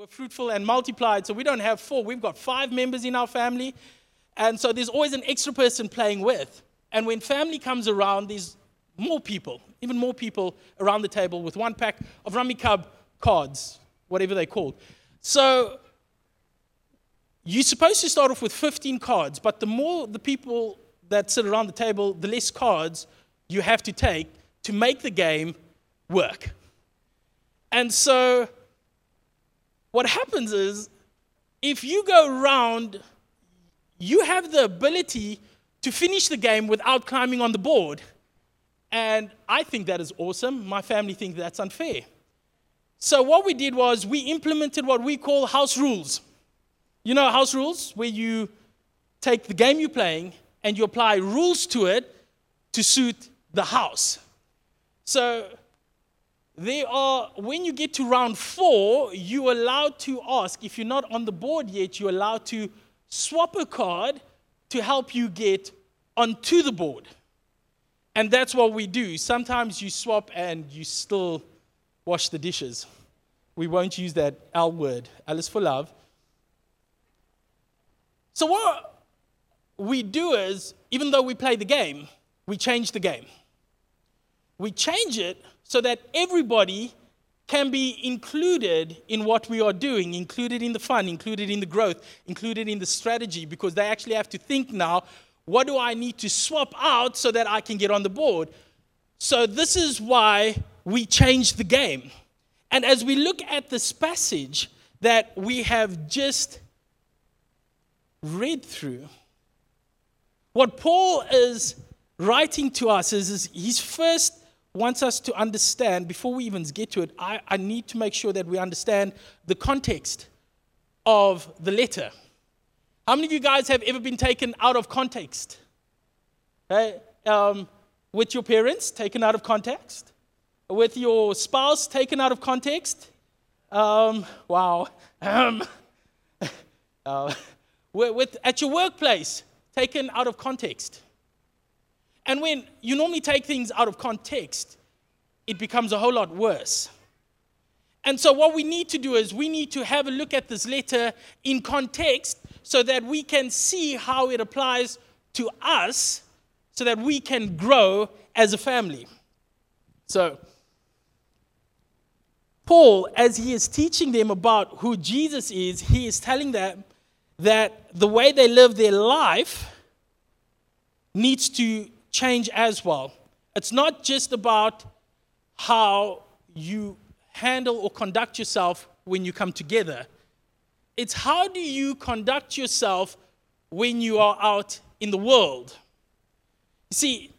were fruitful and multiplied. So we don't have four, we've got five members in our family. And so there's always an extra person playing with. And when family comes around, there's more people, even more people around the table with one pack of Rummikub cards, whatever they're called. So you're supposed to start off with 15 cards, but the more the people that sit around the table, the less cards you have to take to make the game work. And so what happens is if you go round, you have the ability to finish the game without climbing on the board. And I think that is awesome. My family think that's unfair. So what we did was we implemented what we call house rules. You know house rules where you take the game you're playing and you apply rules to it to suit the house. So there are when you get to round 4, you're allowed to ask if you're not on the board yet, you're allowed to swap a card to help you get onto the board. And that's what we do. Sometimes you swap and you still wash the dishes. We won't use that L word, L is for love. So, what we do is, even though we play the game, we change the game. We change it so that everybody can be included in what we are doing, included in the fun, included in the growth, included in the strategy, because they actually have to think now what do I need to swap out so that I can get on the board? So, this is why we changed the game. And as we look at this passage that we have just read through, what Paul is writing to us is, is he's first wants us to understand, before we even get to it, I, I need to make sure that we understand the context of the letter. How many of you guys have ever been taken out of context? Hey, um, with your parents, taken out of context? With your spouse, taken out of context? Um, wow. Um, uh, with, at your workplace, taken out of context. And when you normally take things out of context, it becomes a whole lot worse. And so, what we need to do is we need to have a look at this letter in context so that we can see how it applies to us so that we can grow as a family. So, Paul, as he is teaching them about who Jesus is, he is telling them that the way they live their life needs to change as well. It's not just about how you handle or conduct yourself when you come together. It's how do you conduct yourself when you are out in the world? You see,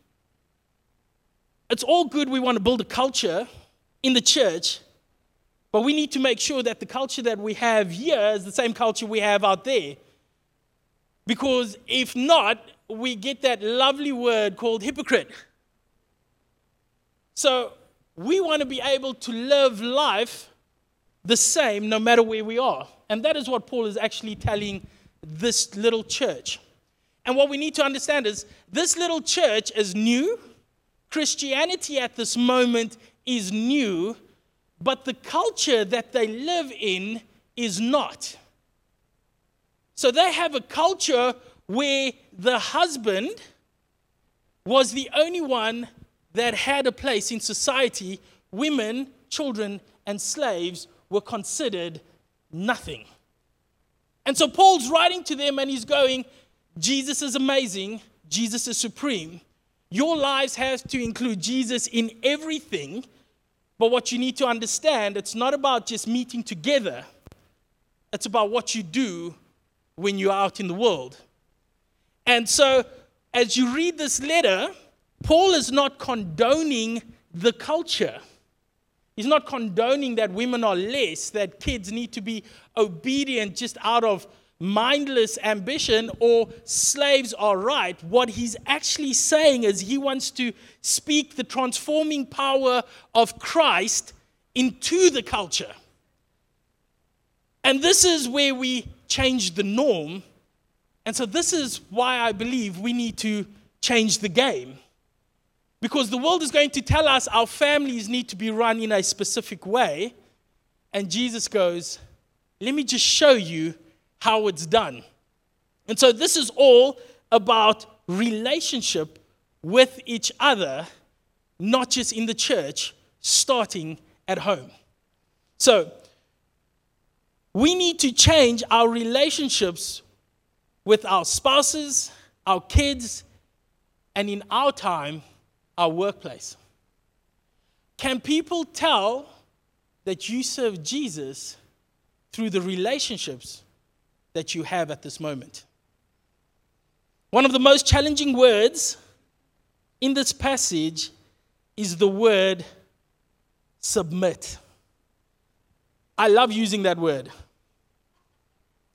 it's all good we want to build a culture in the church, but we need to make sure that the culture that we have here is the same culture we have out there. Because if not, we get that lovely word called hypocrite. So we want to be able to live life the same no matter where we are. And that is what Paul is actually telling this little church. And what we need to understand is this little church is new. Christianity at this moment is new, but the culture that they live in is not. So they have a culture where the husband was the only one that had a place in society. Women, children, and slaves were considered nothing. And so Paul's writing to them and he's going, Jesus is amazing, Jesus is supreme. Your lives have to include Jesus in everything. But what you need to understand, it's not about just meeting together, it's about what you do when you're out in the world. And so, as you read this letter, Paul is not condoning the culture. He's not condoning that women are less, that kids need to be obedient just out of mindless ambition or slaves are right. What he's actually saying is he wants to speak the transforming power of Christ into the culture. And this is where we change the norm. And so, this is why I believe we need to change the game. Because the world is going to tell us our families need to be run in a specific way. And Jesus goes, Let me just show you how it's done. And so this is all about relationship with each other, not just in the church, starting at home. So we need to change our relationships with our spouses, our kids, and in our time, our workplace. Can people tell that you serve Jesus through the relationships that you have at this moment? One of the most challenging words in this passage is the word submit. I love using that word.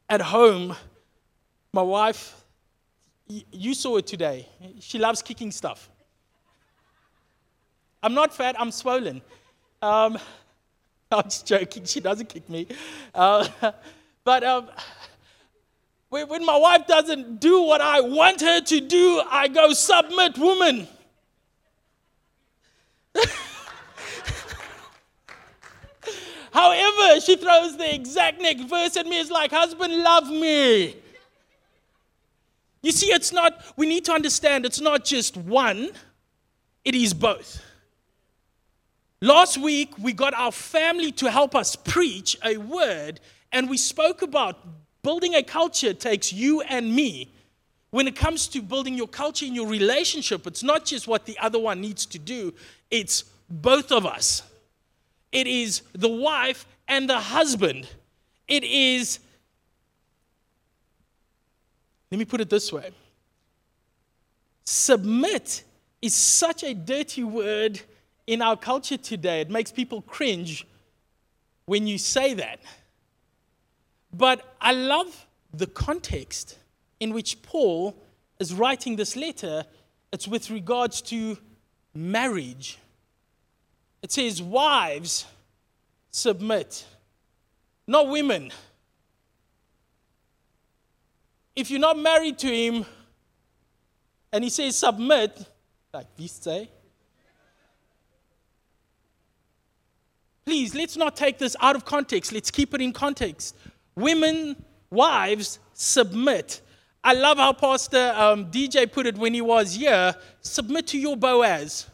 At home, my wife, you saw it today. She loves kicking stuff. I'm not fat, I'm swollen. Um, I'm just joking, she doesn't kick me. Uh, but um, when my wife doesn't do what I want her to do, I go, submit, woman. However, she throws the exact next verse at me. It's like, husband, love me. You see, it's not, we need to understand it's not just one, it is both. Last week, we got our family to help us preach a word, and we spoke about building a culture takes you and me. When it comes to building your culture in your relationship, it's not just what the other one needs to do, it's both of us it is the wife and the husband. It is, let me put it this way submit is such a dirty word in our culture today. It makes people cringe when you say that. But I love the context in which Paul is writing this letter. It's with regards to marriage. It says, Wives, submit, not women. If you're not married to him and he says submit, like this say, please let's not take this out of context. Let's keep it in context. Women, wives, submit. I love how Pastor um, DJ put it when he was here submit to your Boaz.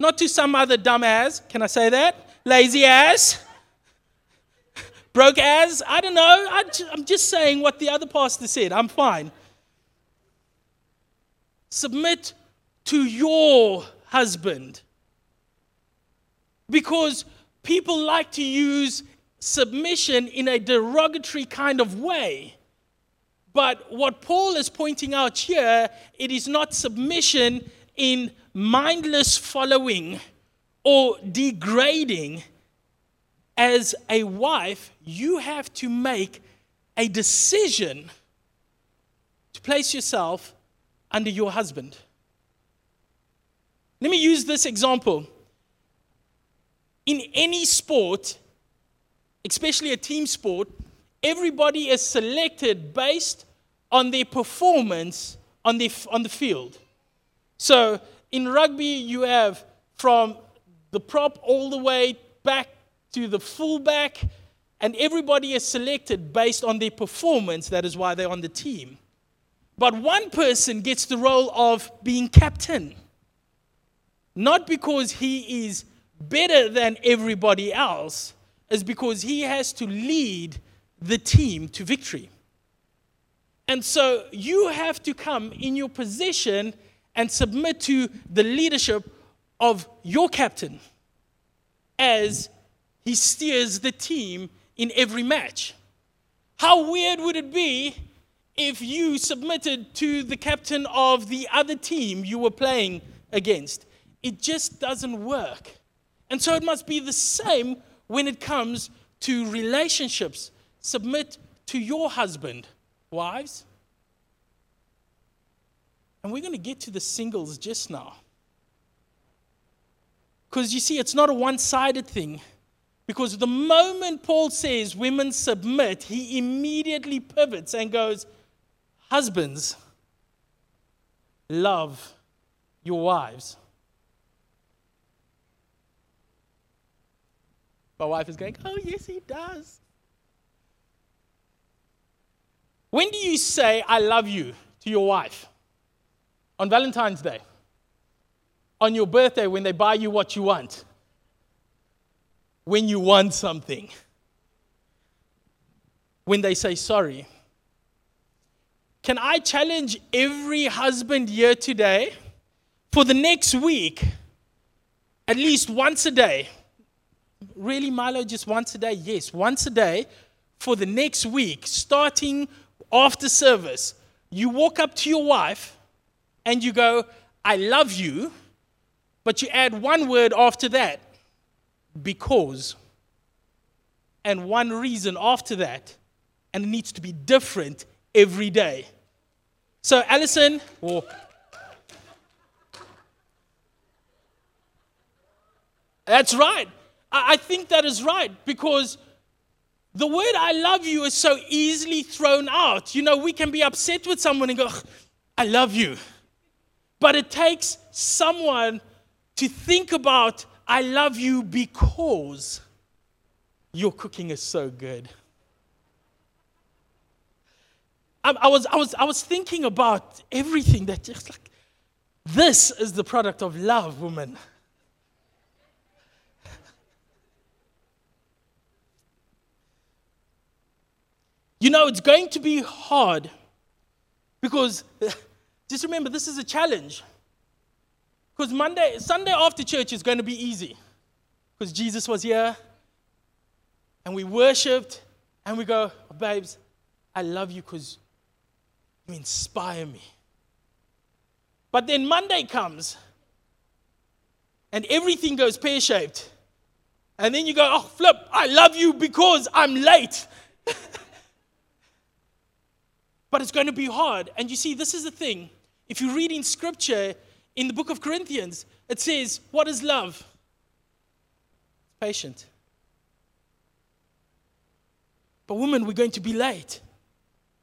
Not to some other dumb ass. Can I say that? Lazy ass. Broke ass. I don't know. I'm just saying what the other pastor said. I'm fine. Submit to your husband. Because people like to use submission in a derogatory kind of way. But what Paul is pointing out here, it is not submission in mindless following or degrading, as a wife, you have to make a decision to place yourself under your husband. Let me use this example. In any sport, especially a team sport, everybody is selected based on their performance on the, on the field. So in rugby, you have from the prop all the way back to the fullback, and everybody is selected based on their performance. That is why they're on the team. But one person gets the role of being captain, not because he is better than everybody else, is because he has to lead the team to victory. And so you have to come in your position and submit to the leadership of your captain as he steers the team in every match. How weird would it be if you submitted to the captain of the other team you were playing against? It just doesn't work. And so it must be the same when it comes to relationships. Submit to your husband, wives. And we're going to get to the singles just now. Because you see, it's not a one sided thing. Because the moment Paul says women submit, he immediately pivots and goes, Husbands, love your wives. My wife is going, Oh, yes, he does. When do you say, I love you to your wife? On Valentine's Day? On your birthday when they buy you what you want? When you want something? When they say sorry? Can I challenge every husband here today for the next week, at least once a day? Really, Milo, just once a day? Yes, once a day for the next week, starting after service. You walk up to your wife and you go, I love you, but you add one word after that, because, and one reason after that, and it needs to be different every day. So, Alison, oh, that's right. I think that is right because the word I love you is so easily thrown out. You know, we can be upset with someone and go, I love you. But it takes someone to think about, I love you because your cooking is so good. I, I, was, I, was, I was thinking about everything that just like, this is the product of love, woman. You know, it's going to be hard because just remember this is a challenge. Because Monday, Sunday after church is going to be easy because Jesus was here and we worshiped and we go, oh, babes, I love you because you inspire me. But then Monday comes and everything goes pear shaped. And then you go, oh, flip, I love you because I'm late. but it's going to be hard. And you see, this is the thing. If you read in scripture, in the book of Corinthians, it says, What is love? It's patient. But, woman, we're going to be late.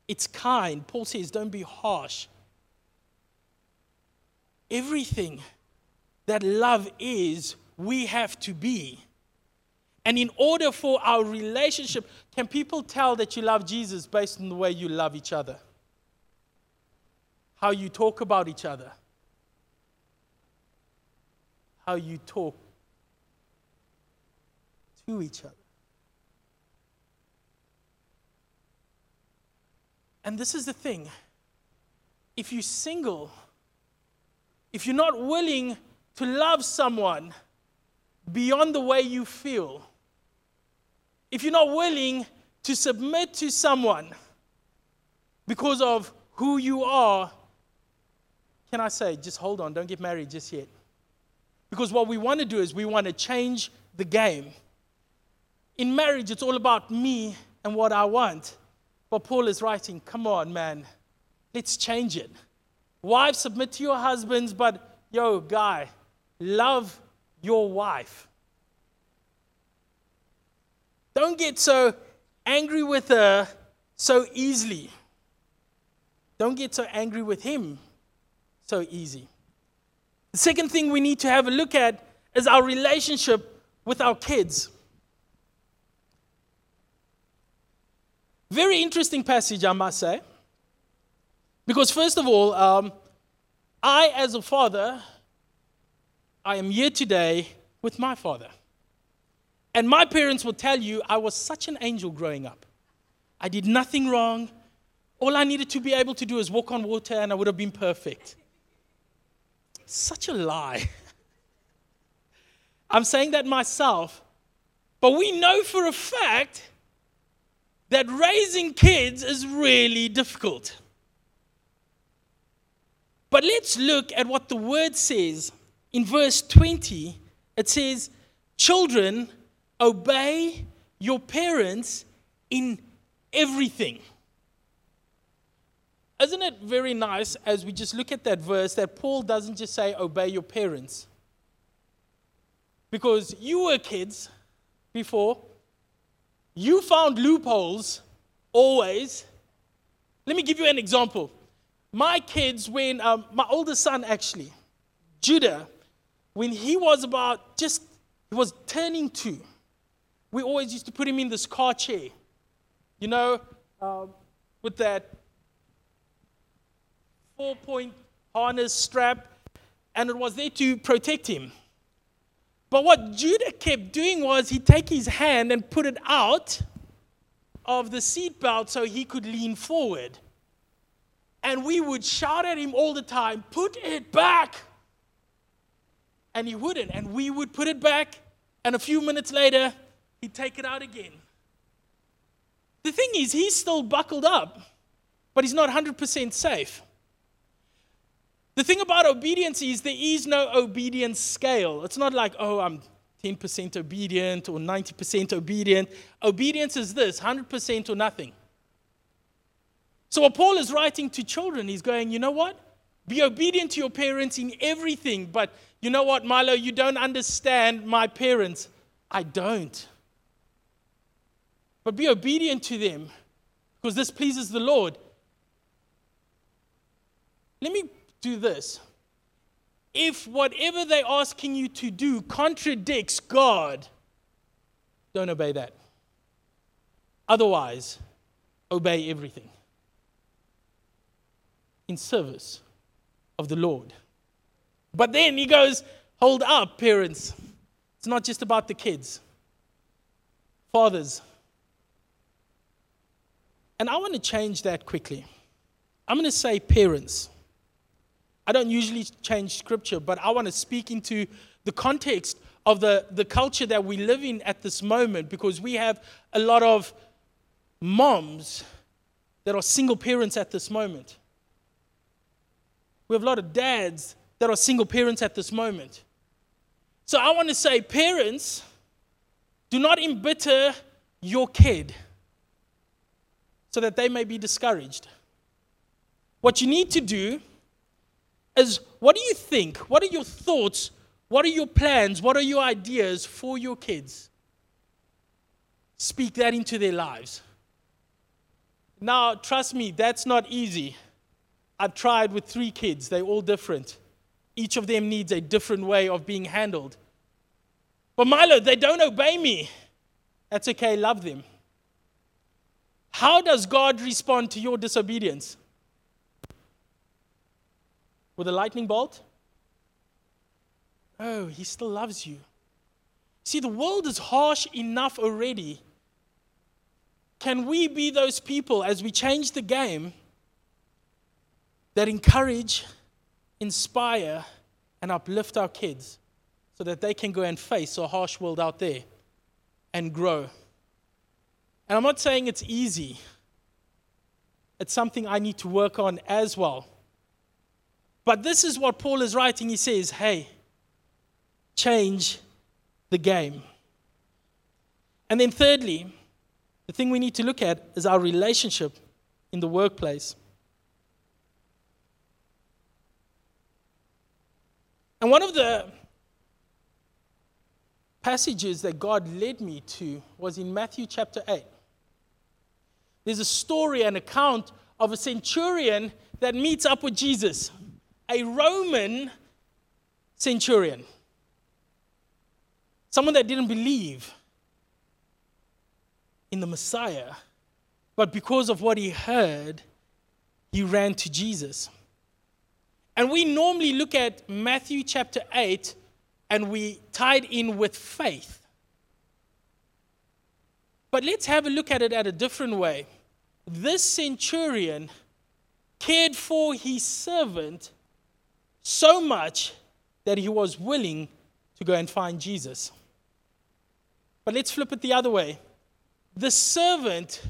It's kind. Paul says, don't be harsh. Everything that love is, we have to be. And in order for our relationship, can people tell that you love Jesus based on the way you love each other? How you talk about each other? How you talk to each other? And this is the thing if you're single, if you're not willing to love someone beyond the way you feel, if you're not willing to submit to someone because of who you are, can I say, just hold on, don't get married just yet. Because what we want to do is we want to change the game. In marriage, it's all about me and what I want. But Paul is writing, come on, man, let's change it. Wives, submit to your husbands, but yo, guy, love your wife. Don't get so angry with her so easily. Don't get so angry with him so easy. The second thing we need to have a look at is our relationship with our kids. Very interesting passage, I must say. Because, first of all, um, I, as a father, I am here today with my father. And my parents will tell you I was such an angel growing up. I did nothing wrong. All I needed to be able to do is walk on water and I would have been perfect. Such a lie. I'm saying that myself, but we know for a fact that raising kids is really difficult. But let's look at what the word says. In verse 20, it says, Children, obey your parents in everything. Isn't it very nice as we just look at that verse that Paul doesn't just say, Obey your parents? Because you were kids before, you found loopholes always. Let me give you an example. My kids, when um, my oldest son actually, Judah, when he was about just, he was turning two, we always used to put him in this car chair, you know, um, with that four point harness strap, and it was there to protect him. But what Judah kept doing was he'd take his hand and put it out of the seatbelt so he could lean forward. And we would shout at him all the time, Put it back! And he wouldn't. And we would put it back, and a few minutes later, he'd take it out again. The thing is, he's still buckled up, but he's not 100% safe. The thing about obedience is there is no obedience scale. It's not like, oh, I'm 10% obedient or 90% obedient. Obedience is this 100% or nothing. So, what Paul is writing to children, he's going, you know what? Be obedient to your parents in everything. But you know what, Milo, you don't understand my parents. I don't. But be obedient to them because this pleases the Lord. Let me do this. If whatever they're asking you to do contradicts God, don't obey that. Otherwise, obey everything in service of the Lord. But then he goes, Hold up, parents. It's not just about the kids. Fathers. And I want to change that quickly. I'm going to say parents. I don't usually change scripture, but I want to speak into the context of the, the culture that we live in at this moment because we have a lot of moms that are single parents at this moment. We have a lot of dads that are single parents at this moment. So I want to say, parents, do not embitter your kid so that they may be discouraged. What you need to do is what do you think? What are your thoughts? What are your plans? What are your ideas for your kids? Speak that into their lives. Now, trust me, that's not easy. I've tried with three kids, they're all different. Each of them needs a different way of being handled. But Milo, they don't obey me. That's okay, love them. How does God respond to your disobedience? With a lightning bolt? Oh, he still loves you. See, the world is harsh enough already. Can we be those people as we change the game that encourage, inspire, and uplift our kids so that they can go and face a harsh world out there and grow? And I'm not saying it's easy, it's something I need to work on as well. But this is what Paul is writing. He says, hey, change the game. And then, thirdly, the thing we need to look at is our relationship in the workplace. And one of the passages that God led me to was in Matthew chapter 8. There's a story, an account of a centurion that meets up with Jesus a Roman centurion, someone that didn't believe in the Messiah, but because of what he heard, he ran to Jesus. And we normally look at Matthew chapter 8 and we tie it in with faith. But let's have a look at it at a different way. This centurion cared for his servant so much that he was willing to go and find Jesus. But let's flip it the other way. The servant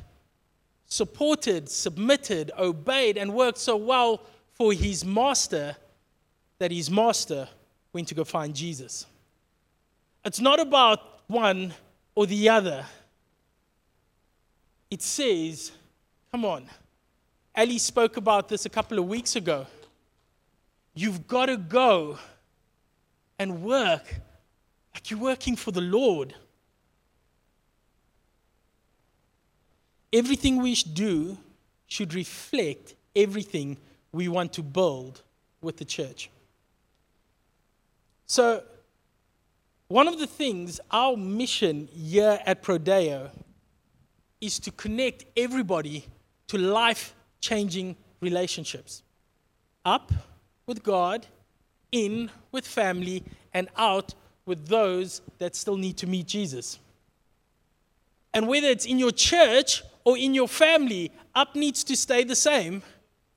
supported, submitted, obeyed, and worked so well for his master that his master went to go find Jesus. It's not about one or the other. It says, come on. Ali spoke about this a couple of weeks ago. You've got to go and work like you're working for the Lord. Everything we do should reflect everything we want to build with the church. So, one of the things, our mission here at Prodeo is to connect everybody to life changing relationships. up with God, in with family, and out with those that still need to meet Jesus. And whether it's in your church or in your family, up needs to stay the same.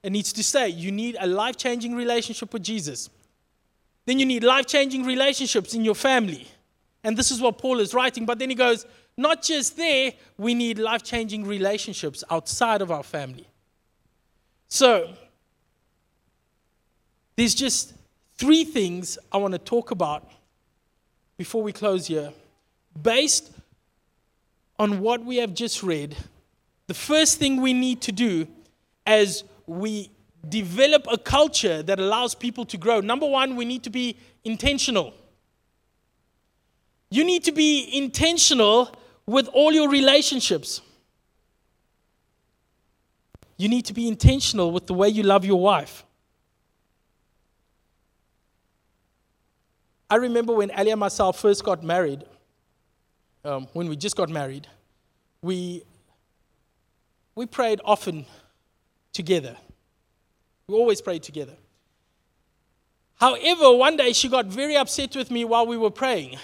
It needs to stay. You need a life changing relationship with Jesus. Then you need life changing relationships in your family. And this is what Paul is writing. But then he goes, not just there, we need life changing relationships outside of our family. So, there's just three things I want to talk about before we close here. Based on what we have just read, the first thing we need to do as we develop a culture that allows people to grow, number one, we need to be intentional. You need to be intentional with all your relationships. You need to be intentional with the way you love your wife. I remember when Ali and myself first got married, um, when we just got married, we, we prayed often together. We always prayed together. However, one day she got very upset with me while we were praying.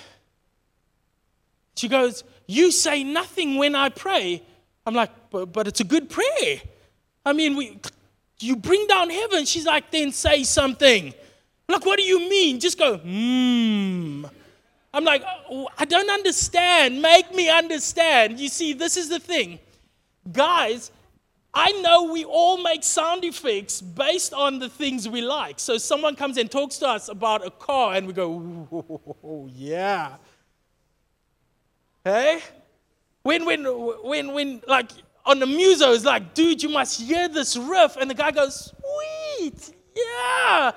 She goes, You say nothing when I pray. I'm like, But, but it's a good prayer. I mean, we, you bring down heaven. She's like, Then say something. Like, what do you mean? Just go, hmm. I'm like, oh, I don't understand. Make me understand. You see, this is the thing. Guys, I know we all make sound effects based on the things we like. So someone comes and talks to us about a car, and we go, oh, yeah. Hey? When, when, when, when, like, on the muso, it's like, dude, you must hear this riff. And the guy goes, sweet, yeah.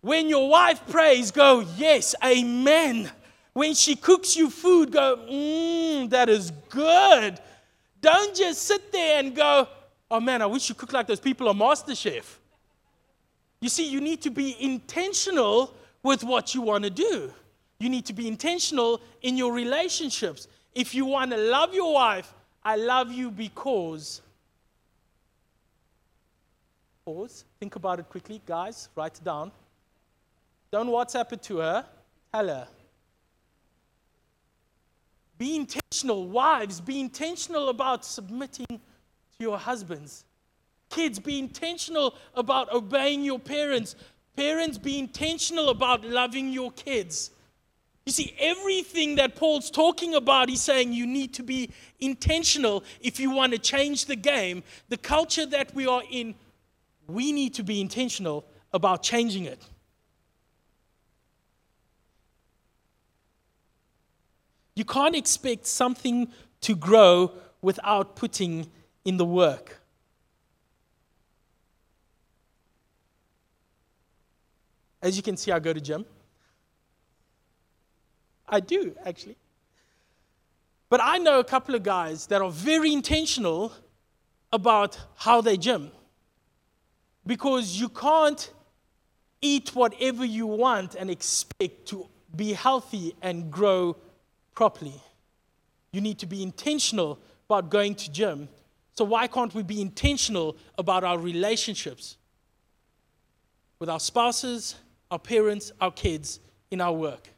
When your wife prays, go, Yes, amen. When she cooks you food, go, Mmm, that is good. Don't just sit there and go, Oh man, I wish you cooked like those people on MasterChef. You see, you need to be intentional with what you want to do. You need to be intentional in your relationships. If you want to love your wife, I love you because. Pause. Think about it quickly, guys. Write it down. Don't WhatsApp it to her. Tell her. Be intentional. Wives, be intentional about submitting to your husbands. Kids, be intentional about obeying your parents. Parents, be intentional about loving your kids. You see, everything that Paul's talking about, he's saying you need to be intentional if you want to change the game. The culture that we are in, we need to be intentional about changing it. You can't expect something to grow without putting in the work. As you can see, I go to gym. I do, actually. But I know a couple of guys that are very intentional about how they gym. Because you can't eat whatever you want and expect to be healthy and grow properly. You need to be intentional about going to gym. So why can't we be intentional about our relationships with our spouses, our parents, our kids, in our work?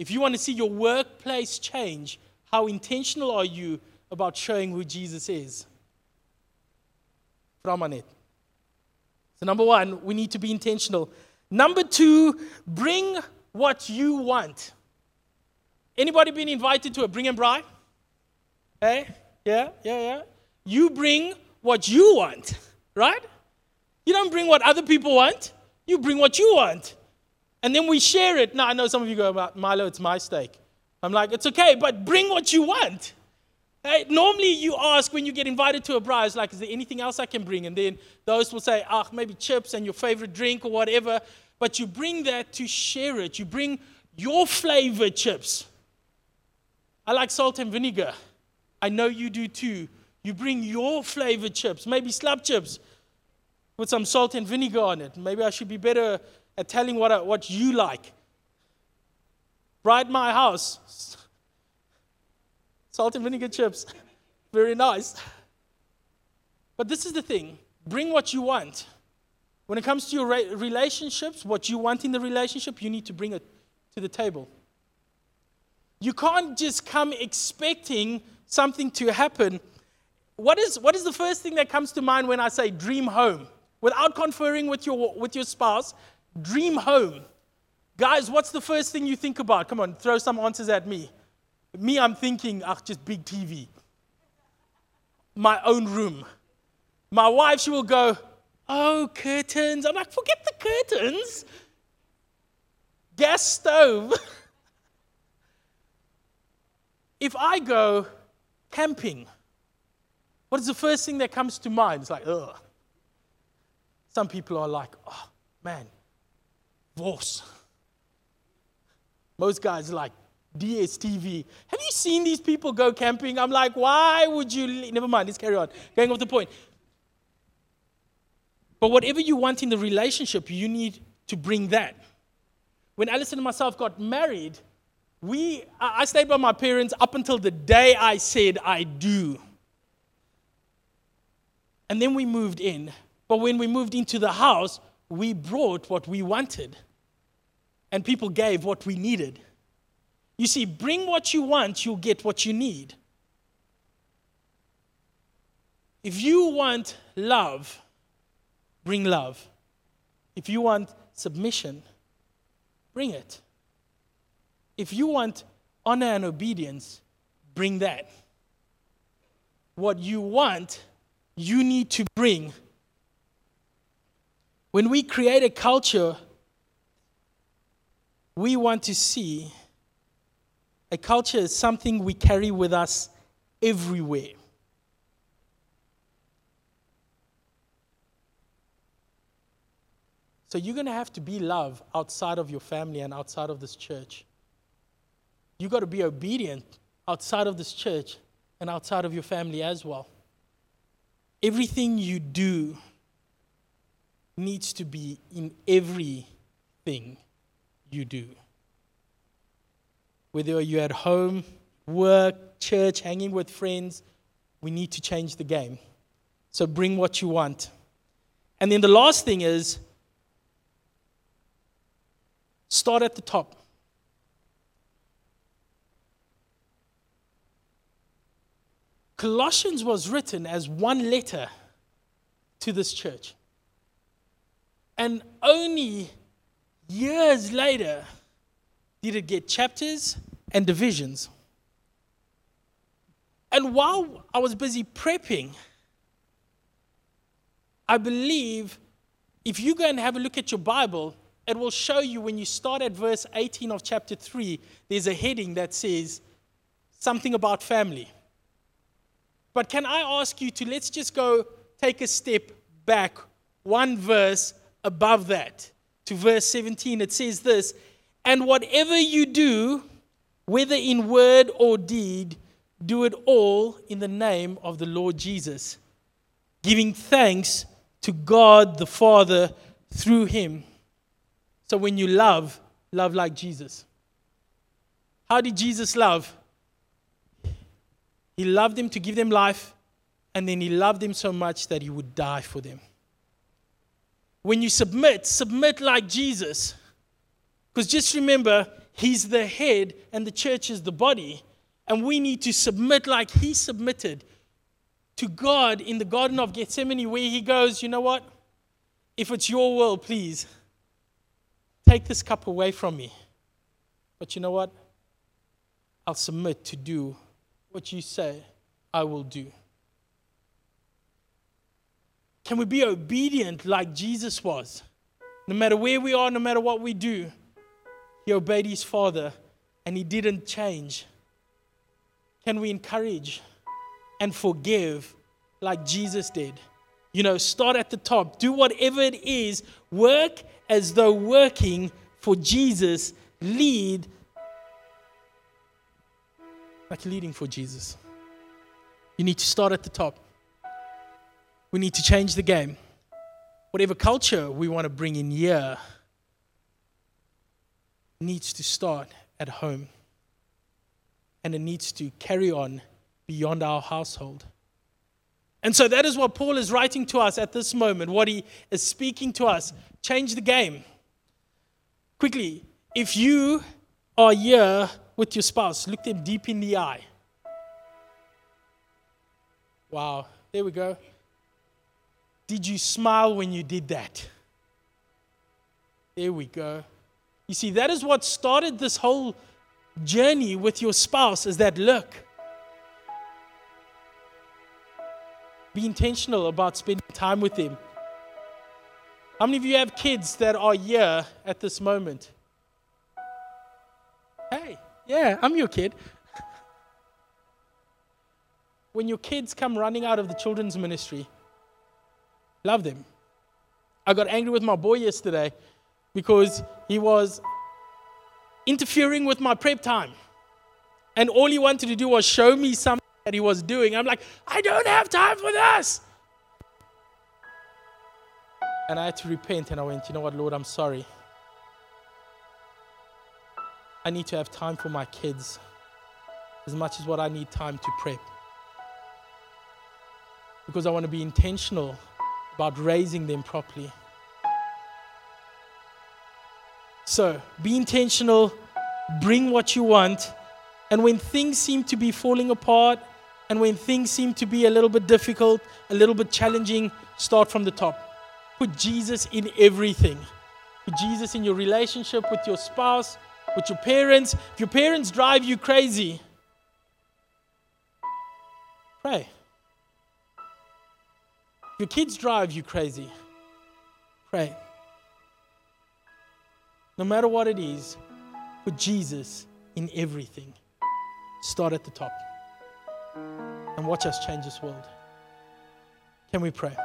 If you want to see your workplace change, how intentional are you about showing who Jesus is? Framanet. So, number one, we need to be intentional. Number two, bring what you want. Anybody been invited to a bring and braai? Hey? Yeah, yeah, yeah. You bring what you want, right? You don't bring what other people want. You bring what you want. And then we share it. Now, I know some of you go, Milo, it's my steak. I'm like, it's okay, but bring what you want. Hey, normally, you ask when you get invited to a braai, it's like, is there anything else I can bring? And then those will say, ah, maybe chips and your favorite drink or whatever. But you bring that to share it. You bring your flavored chips. I like salt and vinegar. I know you do too. You bring your flavored chips, maybe slab chips with some salt and vinegar on it. Maybe I should be better at telling what, I, what you like. Right, my house. Salt and vinegar chips. Very nice. But this is the thing bring what you want. When it comes to your relationships, what you want in the relationship, you need to bring it to the table. You can't just come expecting something to happen. What is, what is the first thing that comes to mind when I say dream home? Without conferring with your, with your spouse, dream home. Guys, what's the first thing you think about? Come on, throw some answers at me. Me, I'm thinking, ah, just big TV. My own room. My wife, she will go, oh, curtains. I'm like, forget the curtains. Gas stove. if I go camping, what is the first thing that comes to mind? It's like, ugh. Some people are like, oh, man, Vos. Most guys are like, DSTV. Have you seen these people go camping? I'm like, why would you? Never mind, let's carry on. Going off the point. But whatever you want in the relationship, you need to bring that. When Alison and myself got married, we, I stayed by my parents up until the day I said I do. And then we moved in. But when we moved into the house, we brought what we wanted. And people gave what we needed. You see, bring what you want, you'll get what you need. If you want love, bring love. If you want submission, bring it. If you want honor and obedience, bring that. What you want, you need to bring. When we create a culture, we want to see a culture is something we carry with us everywhere. So you're going to have to be love outside of your family and outside of this church. You've got to be obedient outside of this church and outside of your family as well. Everything you do needs to be in everything you do. Whether you're at home, work, church, hanging with friends, we need to change the game. So bring what you want. And then the last thing is start at the top. Colossians was written as one letter to this church. And only years later did it get chapters and divisions. And while I was busy prepping, I believe if you go and have a look at your Bible, it will show you when you start at verse 18 of chapter 3, there's a heading that says something about family. But can I ask you to let's just go take a step back, one verse above that, to verse 17. It says this And whatever you do, whether in word or deed, do it all in the name of the Lord Jesus, giving thanks to God the Father through him. So when you love, love like Jesus. How did Jesus love? He loved them to give them life, and then he loved them so much that he would die for them. When you submit, submit like Jesus. Because just remember, he's the head and the church is the body. And we need to submit like he submitted to God in the Garden of Gethsemane, where he goes, You know what? If it's your will, please Take this cup away from me. But you know what? I'll submit to do what you say I will do. Can we be obedient like Jesus was? No matter where we are, no matter what we do, he obeyed his Father and he didn't change. Can we encourage and forgive like Jesus did? You know, start at the top, do whatever it is, work as though working for Jesus, lead like leading for Jesus. You need to start at the top. We need to change the game. Whatever culture we want to bring in here needs to start at home. And it needs to carry on beyond our household. And so that is what Paul is writing to us at this moment, what he is speaking to us. Change the game. Quickly, if you are here with your spouse, look them deep in the eye. Wow, there we go. Did you smile when you did that? There we go. You see, that is what started this whole journey with your spouse is that look. Be intentional about spending time with them. How many of you have kids that are here at this moment? Hey, yeah, I'm your kid. when your kids come running out of the children's ministry, love them. I got angry with my boy yesterday because he was interfering with my prep time. And all he wanted to do was show me something that he was doing. I'm like, I don't have time for this. And I had to repent and I went, you know what, Lord, I'm sorry. I need to have time for my kids as much as what I need time to prep. Because I want to be intentional about raising them properly. So be intentional, bring what you want, and when things seem to be falling apart, and when things seem to be a little bit difficult, a little bit challenging, start from the top. Put Jesus in everything. Put Jesus in your relationship with your spouse, with your parents. If your parents drive you crazy, pray. If your kids drive you crazy, pray. No matter what it is, put Jesus in everything. Start at the top and watch us change this world. Can we pray?